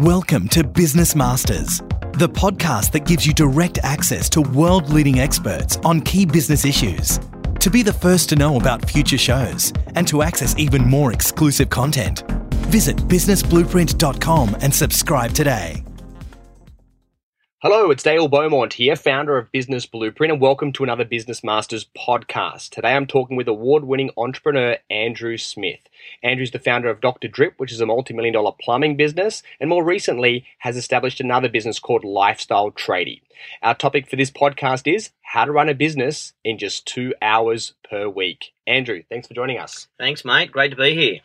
Welcome to Business Masters, the podcast that gives you direct access to world leading experts on key business issues. To be the first to know about future shows and to access even more exclusive content, visit businessblueprint.com and subscribe today. Hello, it's Dale Beaumont here, founder of Business Blueprint, and welcome to another Business Masters podcast. Today I'm talking with award winning entrepreneur Andrew Smith. Andrew's the founder of Dr. Drip, which is a multi million dollar plumbing business, and more recently has established another business called Lifestyle Tradie. Our topic for this podcast is how to run a business in just two hours per week. Andrew, thanks for joining us. Thanks, mate. Great to be here.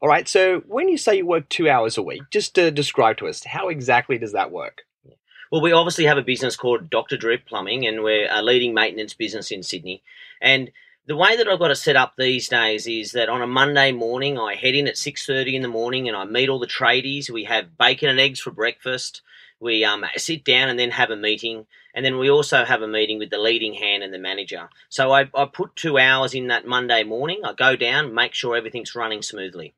All right, so when you say you work two hours a week, just to describe to us, how exactly does that work? Well, we obviously have a business called Dr. Drip Plumbing, and we're a leading maintenance business in Sydney. And the way that I've got it set up these days is that on a Monday morning, I head in at six thirty in the morning, and I meet all the tradies. We have bacon and eggs for breakfast. We um, sit down and then have a meeting, and then we also have a meeting with the leading hand and the manager. So I, I put two hours in that Monday morning. I go down, make sure everything's running smoothly.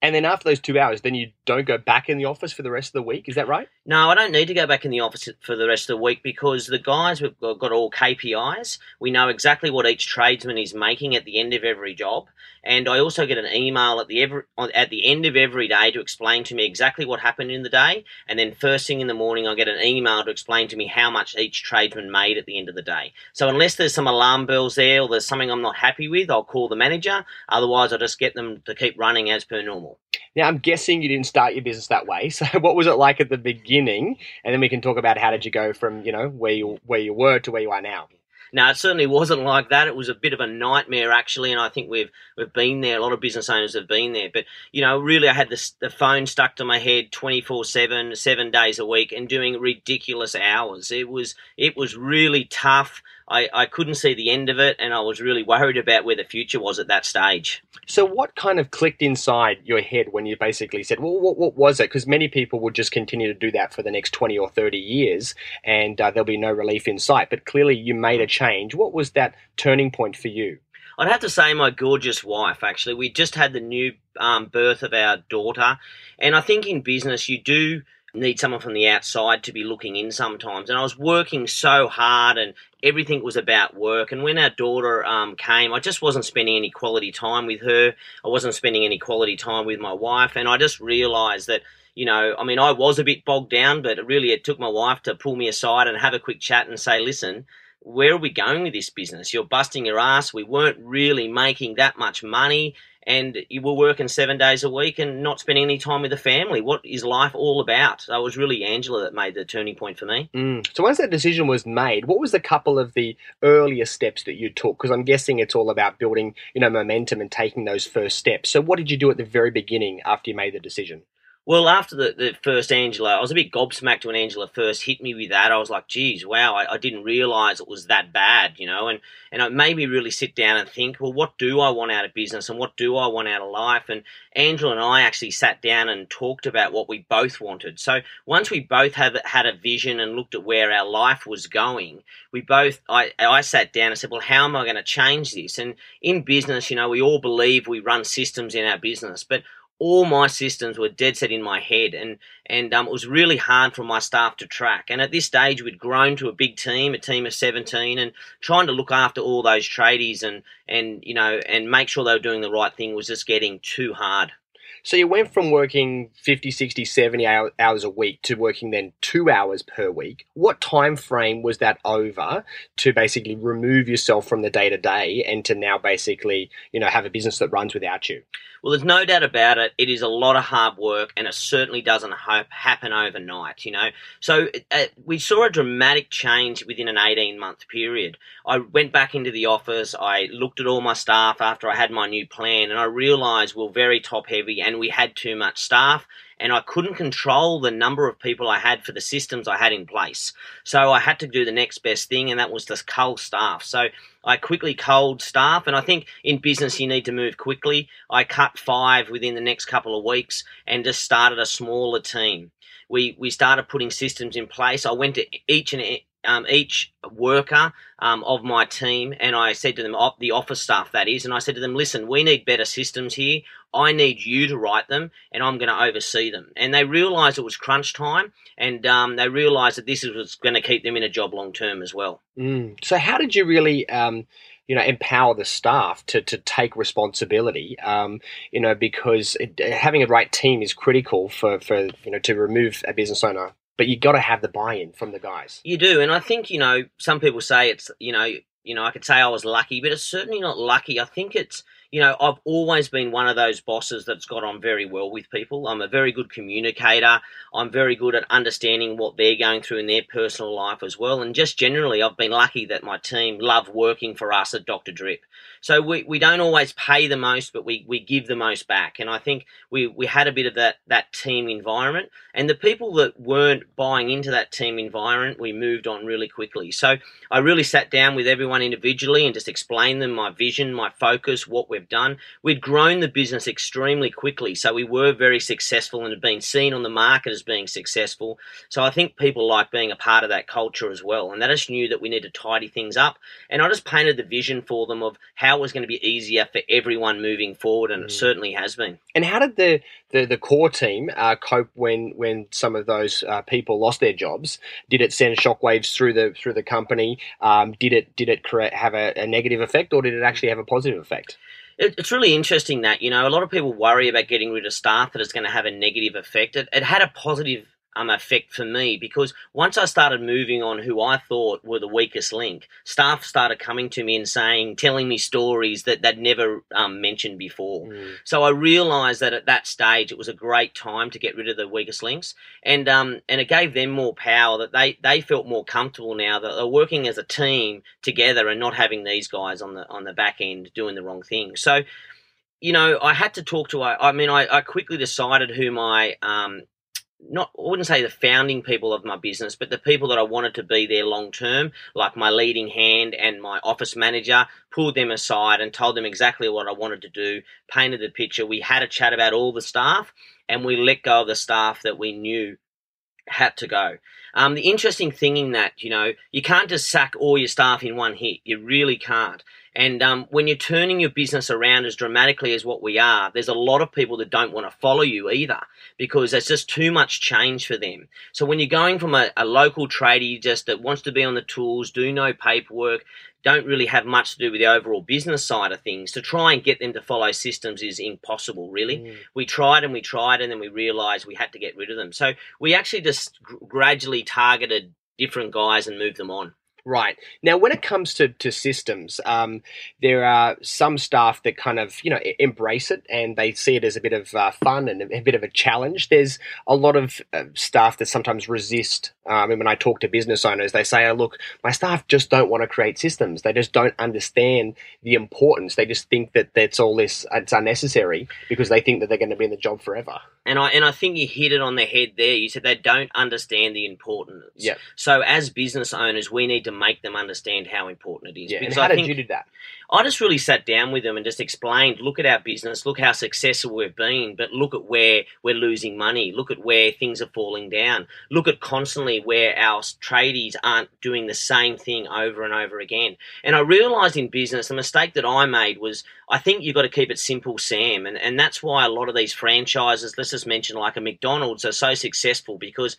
And then after those two hours, then you don't go back in the office for the rest of the week. Is that right? No, I don't need to go back in the office for the rest of the week because the guys we've got all KPIs. We know exactly what each tradesman is making at the end of every job, and I also get an email at the every, at the end of every day to explain to me exactly what happened in the day, and then first thing in the morning I get an email to explain to me how much each tradesman made at the end of the day. So unless there's some alarm bells there or there's something I'm not happy with, I'll call the manager. Otherwise, I'll just get them to keep running as per normal. Now, I'm guessing you didn't start your business that way. So, what was it like at the beginning? And then we can talk about how did you go from you know where you where you were to where you are now. No, it certainly wasn't like that. It was a bit of a nightmare actually, and I think we've we've been there. A lot of business owners have been there, but you know, really, I had the, the phone stuck to my head twenty four seven, seven days a week, and doing ridiculous hours. It was it was really tough. I, I couldn't see the end of it, and I was really worried about where the future was at that stage. So, what kind of clicked inside your head when you basically said, "Well, what, what was it?" Because many people would just continue to do that for the next twenty or thirty years, and uh, there'll be no relief in sight. But clearly, you made a change. What was that turning point for you? I'd have to say my gorgeous wife. Actually, we just had the new um, birth of our daughter, and I think in business you do need someone from the outside to be looking in sometimes. And I was working so hard and everything was about work. And when our daughter um, came, I just wasn't spending any quality time with her. I wasn't spending any quality time with my wife. And I just realized that, you know, I mean, I was a bit bogged down, but really it took my wife to pull me aside and have a quick chat and say, listen, where are we going with this business? You're busting your ass. We weren't really making that much money and you were working seven days a week and not spending any time with the family. What is life all about? It was really Angela that made the turning point for me. Mm. So once that decision was made, what was the couple of the earlier steps that you took? Because I'm guessing it's all about building, you know, momentum and taking those first steps. So what did you do at the very beginning after you made the decision? Well, after the, the first Angela, I was a bit gobsmacked when Angela first hit me with that. I was like, geez, wow, I, I didn't realize it was that bad, you know, and, and it made me really sit down and think, well, what do I want out of business and what do I want out of life? And Angela and I actually sat down and talked about what we both wanted. So once we both have had a vision and looked at where our life was going, we both, I, I sat down and said, well, how am I going to change this? And in business, you know, we all believe we run systems in our business, but all my systems were dead set in my head and and um, it was really hard for my staff to track and at this stage we'd grown to a big team a team of 17 and trying to look after all those tradies and and you know and make sure they were doing the right thing was just getting too hard so you went from working 50, 60, 70 hours a week to working then two hours per week. What time frame was that over to basically remove yourself from the day to day and to now basically, you know, have a business that runs without you? Well, there's no doubt about it. It is a lot of hard work, and it certainly doesn't happen overnight. You know, so uh, we saw a dramatic change within an 18 month period. I went back into the office. I looked at all my staff after I had my new plan, and I realised we we're very top heavy, and we had too much staff and I couldn't control the number of people I had for the systems I had in place. So I had to do the next best thing, and that was to cull staff. So I quickly culled staff, and I think in business you need to move quickly. I cut five within the next couple of weeks and just started a smaller team. We, we started putting systems in place. I went to each and um, each worker um, of my team, and I said to them, the office staff that is, and I said to them, listen, we need better systems here. I need you to write them, and I'm going to oversee them. And they realised it was crunch time, and um, they realised that this was going to keep them in a job long term as well. Mm. So, how did you really? Um, you know, empower the staff to, to take responsibility. Um, you know, because it, having a right team is critical for, for you know to remove a business owner but you got to have the buy-in from the guys. You do, and I think you know some people say it's you know you know I could say I was lucky, but it's certainly not lucky. I think it's you know, I've always been one of those bosses that's got on very well with people. I'm a very good communicator. I'm very good at understanding what they're going through in their personal life as well. And just generally, I've been lucky that my team love working for us at Dr. Drip. So we, we don't always pay the most, but we, we give the most back. And I think we, we had a bit of that, that team environment. And the people that weren't buying into that team environment, we moved on really quickly. So I really sat down with everyone individually and just explained them my vision, my focus, what we've done. We'd grown the business extremely quickly. So we were very successful and had been seen on the market as being successful. So I think people like being a part of that culture as well. And they just knew that we need to tidy things up. And I just painted the vision for them of how it was going to be easier for everyone moving forward, and mm. it certainly has been. And how did the the, the core team uh, cope when when some of those uh, people lost their jobs? Did it send shockwaves through the through the company? Um, did it did it create, have a, a negative effect, or did it actually have a positive effect? It's really interesting that you know a lot of people worry about getting rid of staff that it's going to have a negative effect. It, it had a positive um, effect for me because once I started moving on who I thought were the weakest link, staff started coming to me and saying, telling me stories that they'd never um, mentioned before. Mm. So I realised that at that stage it was a great time to get rid of the weakest links, and um, and it gave them more power. That they they felt more comfortable now that they're working as a team together and not having these guys on the on the back end doing the wrong thing. So you know, I had to talk to. I, I mean, I, I quickly decided who my um, not I wouldn't say the founding people of my business, but the people that I wanted to be there long term, like my leading hand and my office manager, pulled them aside and told them exactly what I wanted to do, painted the picture. We had a chat about all the staff and we let go of the staff that we knew had to go. Um, the interesting thing in that, you know, you can't just sack all your staff in one hit. You really can't. And um, when you're turning your business around as dramatically as what we are, there's a lot of people that don't want to follow you either because it's just too much change for them. So when you're going from a, a local tradie just that wants to be on the tools, do no paperwork, don't really have much to do with the overall business side of things, to try and get them to follow systems is impossible, really. Mm. We tried and we tried and then we realized we had to get rid of them. So we actually just gradually targeted different guys and moved them on. Right. Now, when it comes to, to systems, um, there are some staff that kind of, you know, embrace it and they see it as a bit of uh, fun and a, bit of a challenge. There's a lot of uh, staff that sometimes resist. I mean, when I talk to business owners, they say, oh, look, my staff just don't want to create systems. They just don't understand the importance. They just think that that's all this, it's unnecessary because they think that they're going to be in the job forever. And I, and I think you hit it on the head there. You said they don't understand the importance. Yeah. So as business owners, we need to make them understand how important it is. Yeah. Because and how I did you do that? I just really sat down with them and just explained, look at our business, look how successful we've been, but look at where we're losing money, look at where things are falling down, look at constantly where our tradies aren't doing the same thing over and over again. And I realized in business, the mistake that I made was I think you've got to keep it simple, Sam. And, and that's why a lot of these franchises, let's just mention like a McDonald's, are so successful because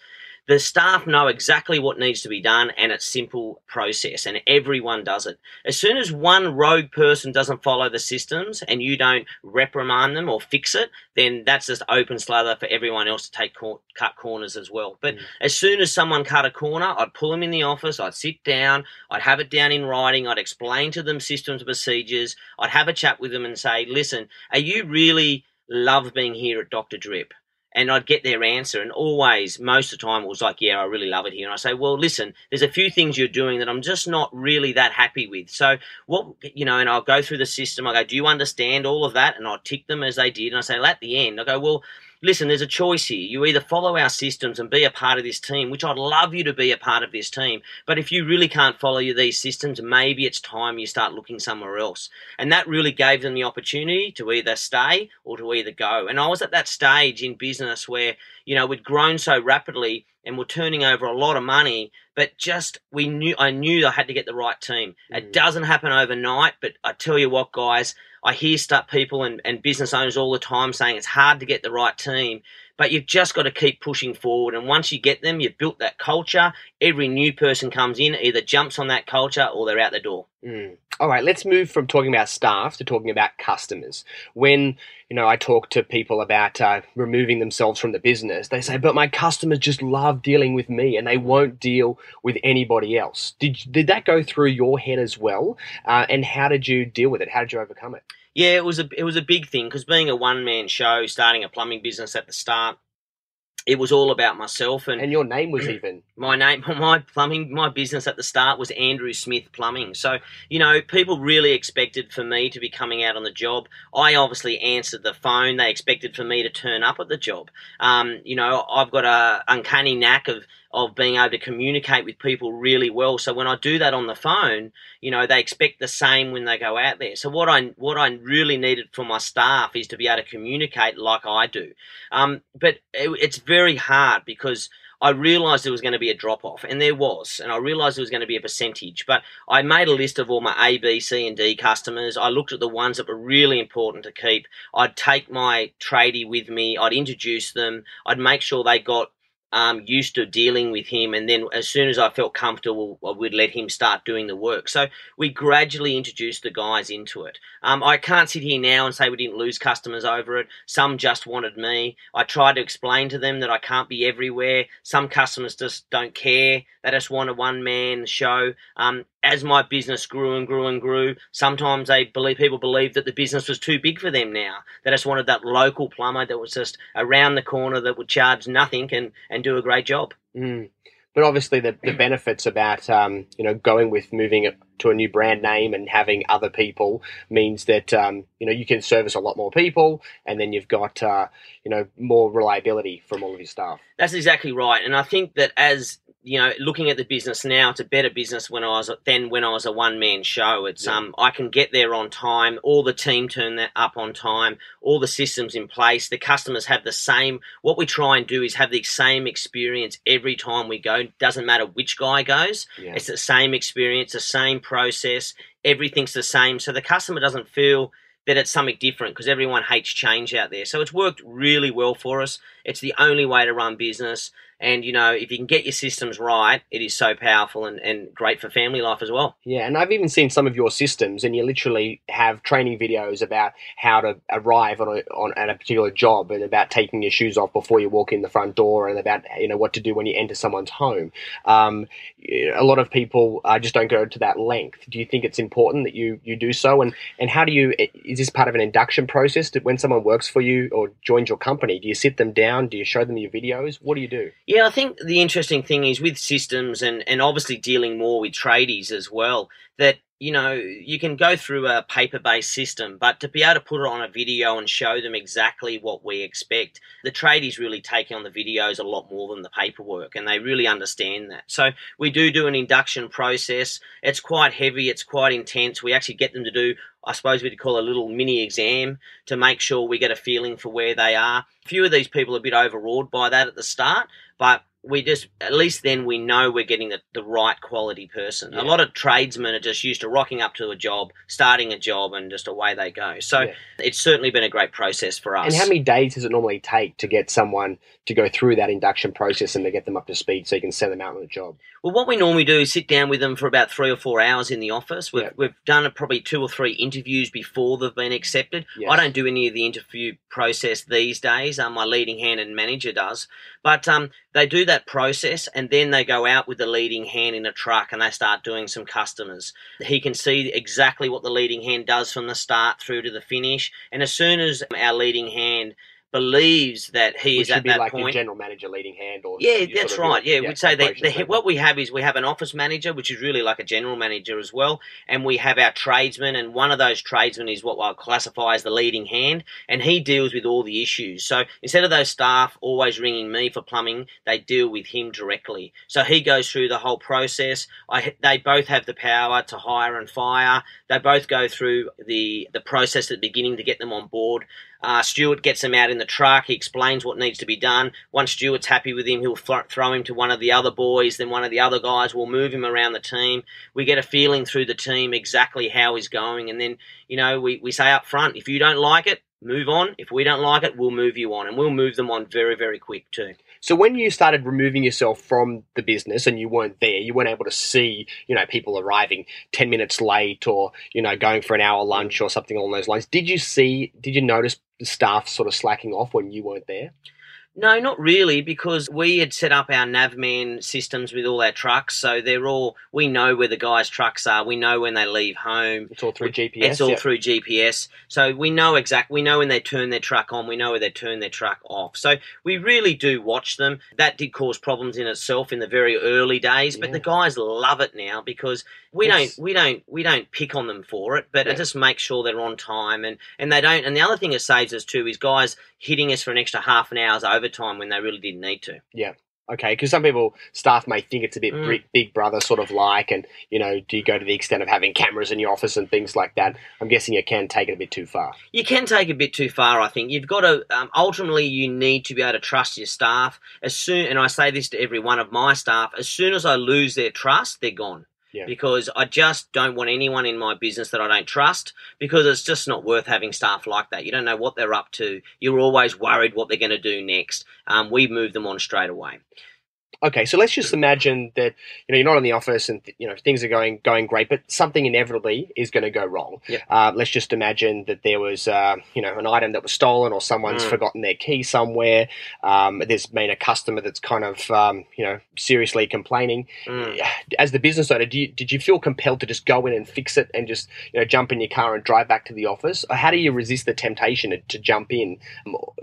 the staff know exactly what needs to be done and it's simple process and everyone does it. As soon as one rogue person doesn't follow the systems and you don't reprimand them or fix it, then that's just open slather for everyone else to take cor- cut corners as well. But mm. as soon as someone cut a corner, I'd pull them in the office, I'd sit down, I'd have it down in writing, I'd explain to them systems procedures, I'd have a chat with them and say, listen, are you really love being here at Dr. Drip? And I'd get their answer. And always, most of the time, it was like, yeah, I really love it here. And I say, well, listen, there's a few things you're doing that I'm just not really that happy with. So, what, you know, and I'll go through the system. I go, do you understand all of that? And I'll tick them as they did. And I say, well, at the end, I go, well, listen, there's a choice here. You either follow our systems and be a part of this team, which I'd love you to be a part of this team. But if you really can't follow these systems, maybe it's time you start looking somewhere else. And that really gave them the opportunity to either stay or to either go. And I was at that stage in business where, you know, we'd grown so rapidly and we're turning over a lot of money, but just we knew I knew I had to get the right team. Mm. It doesn't happen overnight, but I tell you what, guys, I hear stuff people and, and business owners all the time saying it's hard to get the right team, but you've just got to keep pushing forward. And once you get them, you've built that culture. Every new person comes in, either jumps on that culture or they're out the door. Mm. All right, let's move from talking about staff to talking about customers. When you know I talk to people about uh, removing themselves from the business, they say, "But my customers just love dealing with me, and they won't deal with anybody else." Did did that go through your head as well? Uh, and how did you deal with it? How did you overcome it? Yeah, it was a it was a big thing because being a one man show, starting a plumbing business at the start, it was all about myself and, and your name was even my name my plumbing my business at the start was andrew smith plumbing. So you know people really expected for me to be coming out on the job. I obviously answered the phone. They expected for me to turn up at the job. Um, you know i've got a uncanny knack of of being able to communicate with people really well. So when I do that on the phone, you know, they expect the same when they go out there. So what I what I really needed for my staff is to be able to communicate like I do. Um, but it, it's very hard because I realised there was going to be a drop off, and there was, and I realised there was going to be a percentage. But I made a list of all my A, B, C, and D customers. I looked at the ones that were really important to keep. I'd take my tradie with me. I'd introduce them. I'd make sure they got um, used to dealing with him, and then as soon as I felt comfortable, I would let him start doing the work. So we gradually introduced the guys into it. Um, I can't sit here now and say we didn't lose customers over it. Some just wanted me. I tried to explain to them that I can't be everywhere. Some customers just don't care. They just want a one man show. Um, as my business grew and grew and grew, sometimes they believe people believe that the business was too big for them now. They just wanted that local plumber that was just around the corner that would charge nothing and, and do a great job. Mm. But obviously, the, the benefits about um, you know going with moving it to a new brand name and having other people means that um, you know you can service a lot more people, and then you've got uh, you know more reliability from all of your staff. That's exactly right, and I think that as you know, looking at the business now, it's a better business when I was than when I was a one man show. It's yeah. um, I can get there on time. All the team turn that up on time. All the systems in place. The customers have the same. What we try and do is have the same experience every time we go. Doesn't matter which guy goes. Yeah. It's the same experience, the same process. Everything's the same, so the customer doesn't feel that it's something different because everyone hates change out there. So it's worked really well for us. It's the only way to run business. And you know, if you can get your systems right, it is so powerful and, and great for family life as well. Yeah, and I've even seen some of your systems, and you literally have training videos about how to arrive on a on at a particular job, and about taking your shoes off before you walk in the front door, and about you know what to do when you enter someone's home. Um, a lot of people uh, just don't go to that length. Do you think it's important that you you do so? And and how do you? Is this part of an induction process? That when someone works for you or joins your company, do you sit them down? Do you show them your videos? What do you do? Yeah, I think the interesting thing is with systems and, and obviously dealing more with tradies as well, that you know, you can go through a paper based system, but to be able to put it on a video and show them exactly what we expect, the tradies really take on the videos a lot more than the paperwork, and they really understand that. So we do do an induction process. It's quite heavy, it's quite intense. We actually get them to do, I suppose we'd call a little mini exam to make sure we get a feeling for where they are. A few of these people are a bit overawed by that at the start, but we just at least then we know we're getting the, the right quality person. Yeah. A lot of tradesmen are just used to rocking up to a job, starting a job, and just away they go. So yeah. it's certainly been a great process for us. And how many days does it normally take to get someone to go through that induction process and to get them up to speed so you can send them out on the job? Well, what we normally do is sit down with them for about three or four hours in the office. We've, yeah. we've done probably two or three interviews before they've been accepted. Yes. I don't do any of the interview process these days. Um, my leading hand and manager does. But um, they do that process and then they go out with the leading hand in a truck and they start doing some customers. He can see exactly what the leading hand does from the start through to the finish. And as soon as our leading hand believes that he Which is at that like point. general manager leading hand, or yeah, that's right. yeah, yeah, we'd say that what we have is we have an office manager, which is really like a general manager as well, and we have our tradesmen, and one of those tradesmen is what I'll classify as the leading hand, and he deals with all the issues. So instead of those staff always ringing me for plumbing, they deal with him directly. So he goes through the whole process. I, they both have the power to hire and fire. They both go through the the process at the beginning to get them on board. Uh, Stuart gets him out in the truck. He explains what needs to be done. Once Stuart's happy with him, he'll th- throw him to one of the other boys. Then one of the other guys will move him around the team. We get a feeling through the team exactly how he's going. And then, you know, we, we say up front, if you don't like it, move on. If we don't like it, we'll move you on. And we'll move them on very, very quick too. So when you started removing yourself from the business and you weren't there, you weren't able to see, you know, people arriving 10 minutes late or, you know, going for an hour lunch or something along those lines. Did you see, did you notice the staff sort of slacking off when you weren't there? No, not really, because we had set up our Navman systems with all our trucks, so they're all we know where the guys' trucks are. We know when they leave home. It's all through GPS. It's all yep. through GPS, so we know exact. We know when they turn their truck on. We know when they turn their truck off. So we really do watch them. That did cause problems in itself in the very early days, but Yeah. the guys love it now because we don't we don't we don't pick on them for it, but Yeah. it just makes sure they're on time and and they don't. And the other thing it saves us too is guys hitting us for an extra half an hour's overtime when they really didn't need to. Yeah. Okay, because some people, staff may think it's a bit Mm. big, big brother sort of like, and, you know, do you go to the extent of having cameras in your office and things like that? I'm guessing you can take it a bit too far. You can take a bit too far, I think. You've got to um, ultimately you need to be able to trust your staff. As soon, and I say this to every one of my staff, as soon as I lose their trust, they're gone. Yeah. Because I just don't want anyone in my business that I don't trust because it's just not worth having staff like that. You don't know what they're up to. You're always worried what they're going to do next. Um, we move them on straight away. Okay, so let's just imagine that you know you're not in the office and you know things are going going great, but something inevitably is going to go wrong. Yeah. Uh, let's just imagine that there was uh, you know an item that was stolen or someone's Mm. forgotten their key somewhere. Um, there's been a customer that's kind of um, you know seriously complaining. Mm. As the business owner, do you, did you feel compelled to just go in and fix it and just you know jump in your car and drive back to the office? Or how do you resist the temptation to, to jump in?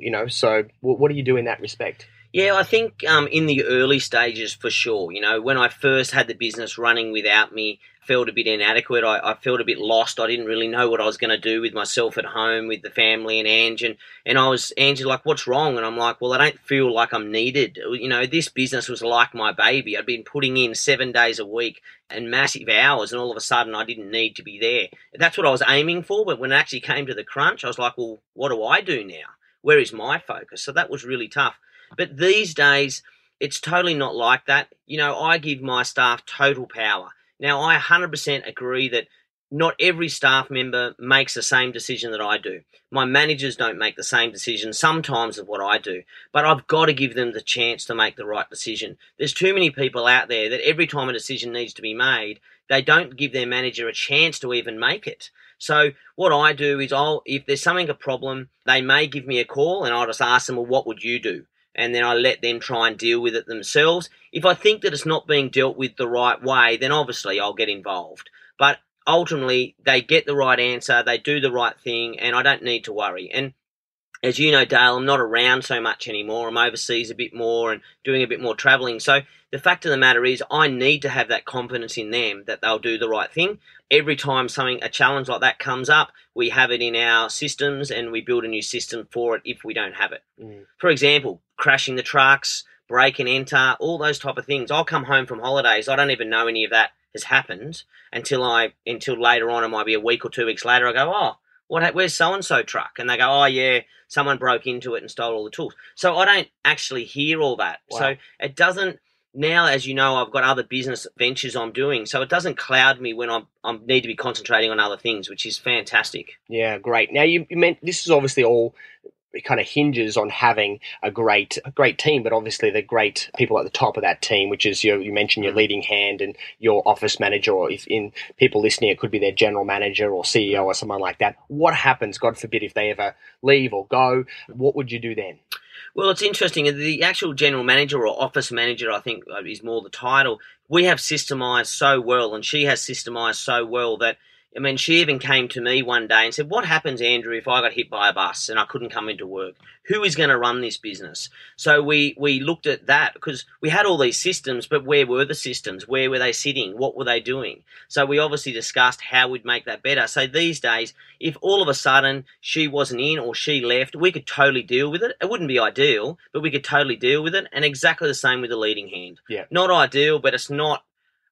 You know, so what do you do in that respect? Yeah, I think um, in the early stages for sure. You know, when I first had the business running without me, felt a bit inadequate. I, I felt a bit lost. I didn't really know what I was going to do with myself at home, with the family and Ange. And, and I was, Ange, like, what's wrong? And I'm like, well, I don't feel like I'm needed. You know, this business was like my baby. I'd been putting in seven days a week and massive hours, and all of a sudden I didn't need to be there. That's what I was aiming for. But when it actually came to the crunch, I was like, well, what do I do now? Where is my focus? So that was really tough. But these days, it's totally not like that. You know, I give my staff total power. Now, I 100% agree that not every staff member makes the same decision that I do. My managers don't make the same decision sometimes of what I do, but I've got to give them the chance to make the right decision. There's too many people out there that every time a decision needs to be made, they don't give their manager a chance to even make it. So what I do is I'll if there's something a problem, they may give me a call and I'll just ask them, well, what would you do? And then I let them try and deal with it themselves. If I think that it's not being dealt with the right way, then obviously I'll get involved. But ultimately, they get the right answer, they do the right thing, and I don't need to worry. And as you know, Dale, I'm not around so much anymore. I'm overseas a bit more and doing a bit more traveling. So the fact of the matter is, I need to have that confidence in them that they'll do the right thing. Every time something, a challenge like that comes up, we have it in our systems and we build a new system for it if we don't have it. Mm. For example, crashing the trucks, break and enter, all those type of things. I'll come home from holidays. I don't even know any of that has happened until I until later on. It might be a week or two weeks later. I go, oh, what? Where's so and so truck? And they go, oh yeah, someone broke into it and stole all the tools. So I don't actually hear all that. Wow. So it doesn't. Now, as you know, I've got other business ventures I'm doing, so it doesn't cloud me when I'm I need to be concentrating on other things, which is fantastic. Yeah, great. Now you, you meant this is obviously all it kind of hinges on having a great a great team, but obviously the great people at the top of that team, which is your you mentioned your Mm. leading hand and your office manager, or if in people listening, it could be their general manager or CEO or someone like that. What happens, God forbid, if they ever leave or go? What would you do then? Well, it's interesting. The actual general manager or office manager, I think, uh, is more the title. We have systemized so well, and she has systemized so well that, I mean, she even came to me one day and said, What happens, Andrew, if I got hit by a bus and I couldn't come into work? Who is going to run this business? So we, we looked at that because we had all these systems, but where were the systems? Where were they sitting? What were they doing? So we obviously discussed how we'd make that better. So these days, if all of a sudden she wasn't in or she left, we could totally deal with it. It wouldn't be ideal, but we could totally deal with it. And exactly the same with the leading hand. Yeah. Not ideal, but it's not,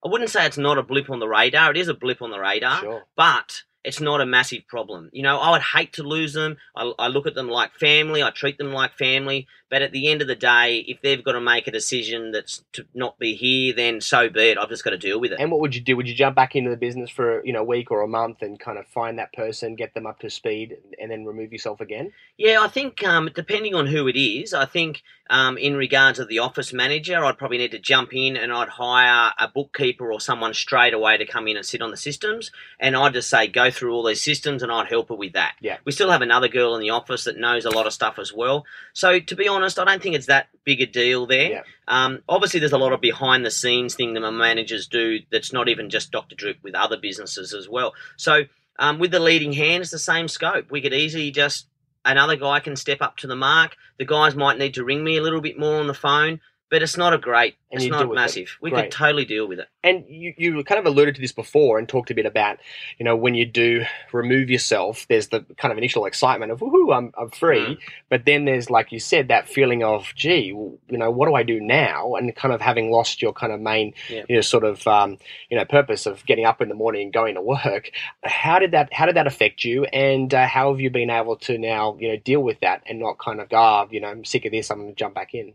I wouldn't say it's not a blip on the radar. It is a blip on the radar, Sure. but it's not a massive problem. You know, I would hate to lose them. I, I, look at them like family. I treat them like family. But at the end of the day, if they've got to make a decision that's to not be here, then so be it. I've just got to deal with it. And what would you do? Would you jump back into the business for you know a week or a month and kind of find that person, get them up to speed, and then remove yourself again? Yeah, I think um, depending on who it is, I think um, in regards of the office manager, I'd probably need to jump in and I'd hire a bookkeeper or someone straight away to come in and sit on the systems, and I'd just say go through all these systems and I'd help her with that. Yeah. We still have another girl in the office that knows a lot of stuff as well. So to be honest, I don't think it's that big a deal there. Yeah. Um, obviously, there's a lot of behind the scenes thing that my managers do that's not even just Dr. Drip with other businesses as well. So um, with the leading hand, it's the same scope. We could easily just another guy can step up to the mark. The guys might need to ring me a little bit more on the phone, but it's not a great, And it's not massive. it. We could totally deal with it. And you, you kind of alluded to this before and talked a bit about, you know, when you do remove yourself, there's the kind of initial excitement of, woohoo, I'm, I'm free. Mm. But then there's, like you said, that feeling of, gee, well, you know, what do I do now? And kind of having lost your kind of main, Yeah. you know, sort of, um, you know, purpose of getting up in the morning and going to work. How did that, how did that affect you? And uh, how have you been able to now, you know, deal with that and not kind of go, ah, you know, I'm sick of this, I'm going to jump back in?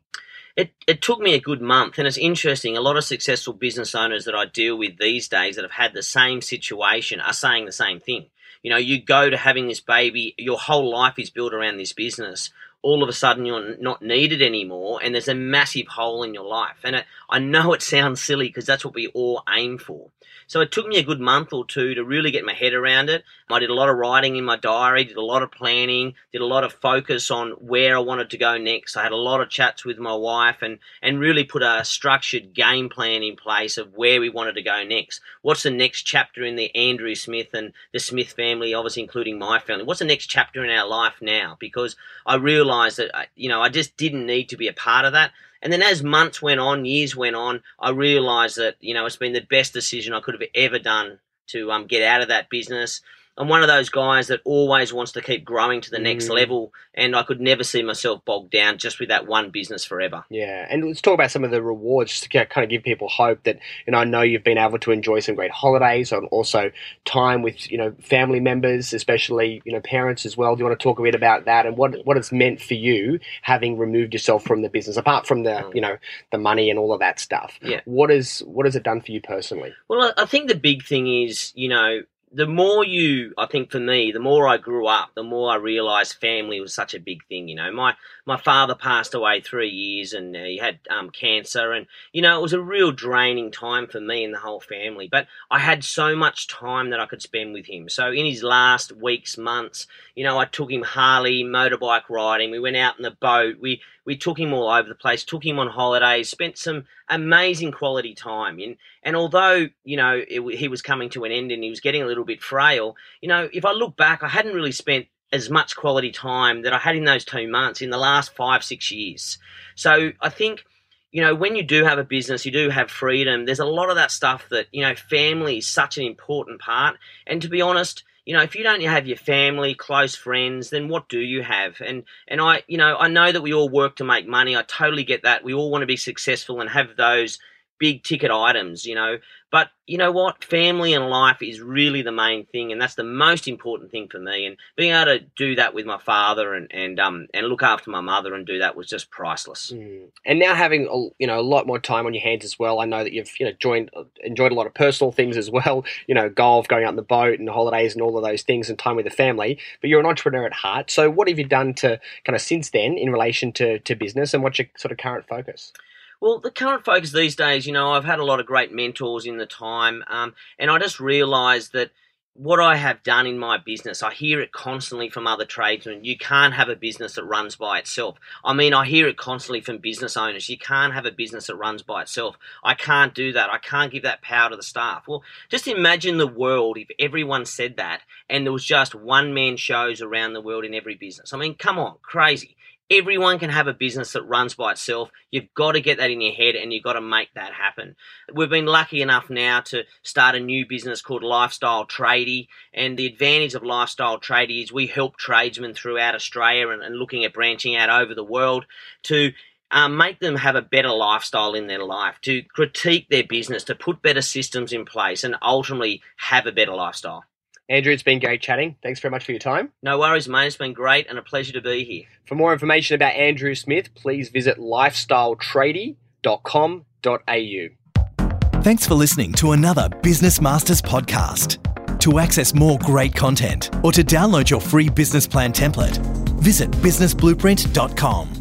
It, it took me a good month, and it's interesting. A lot of successful business owners that I deal with these days that have had the same situation are saying the same thing. You know, you go to having this baby, your whole life is built around this business. All of a sudden, you're not needed anymore, and there's a massive hole in your life. And it, I know it sounds silly because that's what we all aim for. So it took me a good month or two to really get my head around it. I did a lot of writing in my diary, did a lot of planning, did a lot of focus on where I wanted to go next. I had a lot of chats with my wife and, and really put a structured game plan in place of where we wanted to go next. What's the next chapter in the Andrew Smith and the Smith family, obviously including my family? What's the next chapter in our life now? Because I realized that, uh, you know, I just didn't need to be a part of that. And then as months went on, years went on, I realized that, you know, it's been the best decision I could have ever done to um, get out of that business. I'm one of those guys that always wants to keep growing to the next Mm. level, and I could never see myself bogged down just with that one business forever. Yeah, and let's talk about some of the rewards just to kind of give people hope that you know I know you've been able to enjoy some great holidays and also time with you know family members, especially you know parents as well. Do you want to talk a bit about that and what what it's meant for you having removed yourself from the business, apart from the Mm. you know the money and all of that stuff? Yeah. What is what has it done for you personally? Well, I I think the big thing is, you know, the more you, I think for me, the more I grew up, the more I realised family was such a big thing. You know, my my father passed away three years, and uh, he had um, cancer, and you know, it was a real draining time for me and the whole family. But I had so much time that I could spend with him. So in his last weeks, months, you know, I took him Harley motorbike riding. We went out in the boat. We we took him all over the place. Took him on holidays. Spent some amazing quality time. And and although you know it, he was coming to an end and he was getting a little bit frail, you know, if I look back, I hadn't really spent as much quality time that I had in those two months in the last five six years. So I think you know, when you do have a business, you do have freedom. There's a lot of that stuff that, you know, family is such an important part. And to be honest, you know, if you don't have your family, close friends, then what do you have? And and I, you know, I know that we all work to make money. I totally get that. We all want to be successful and have those big ticket items, you know. But you know what? Family and life is really the main thing, and that's the most important thing for me. And being able to do that with my father and and um and look after my mother and do that was just priceless. Mm. And now having a- you know a lot more time on your hands as well. I know that you've you know joined enjoyed a lot of personal things as well. You know, golf, going out on the boat, and holidays, and all of those things, and time with the family. But you're an entrepreneur at heart. So what have you done to kind of since then in relation to to business, and what's your sort of current focus? Well, the current focus these days, you know, I've had a lot of great mentors in the time, um, and I just realised that what I have done in my business, I hear it constantly from other tradesmen. You can't have a business that runs by itself. I mean, I hear it constantly from business owners. You can't have a business that runs by itself. I can't do that. I can't give that power to the staff. Well, just imagine the world if everyone said that and there was just one man shows around the world in every business. I mean, come on, crazy. Everyone can have a business that runs by itself. You've got to get that in your head and you've got to make that happen. We've been lucky enough now to start a new business called Lifestyle Tradie. And the advantage of Lifestyle Tradie is we help tradesmen throughout Australia and, and looking at branching out over the world to um, make them have a better lifestyle in their life, to critique their business, to put better systems in place, and ultimately have a better lifestyle. Andrew, it's been great chatting. Thanks very much for your time. No worries, mate. It's been great and a pleasure to be here. For more information about Andrew Smith, please visit lifestyletradie.com.au. Thanks for listening to another Business Masters podcast. To access more great content or to download your free business plan template, visit businessblueprint.com.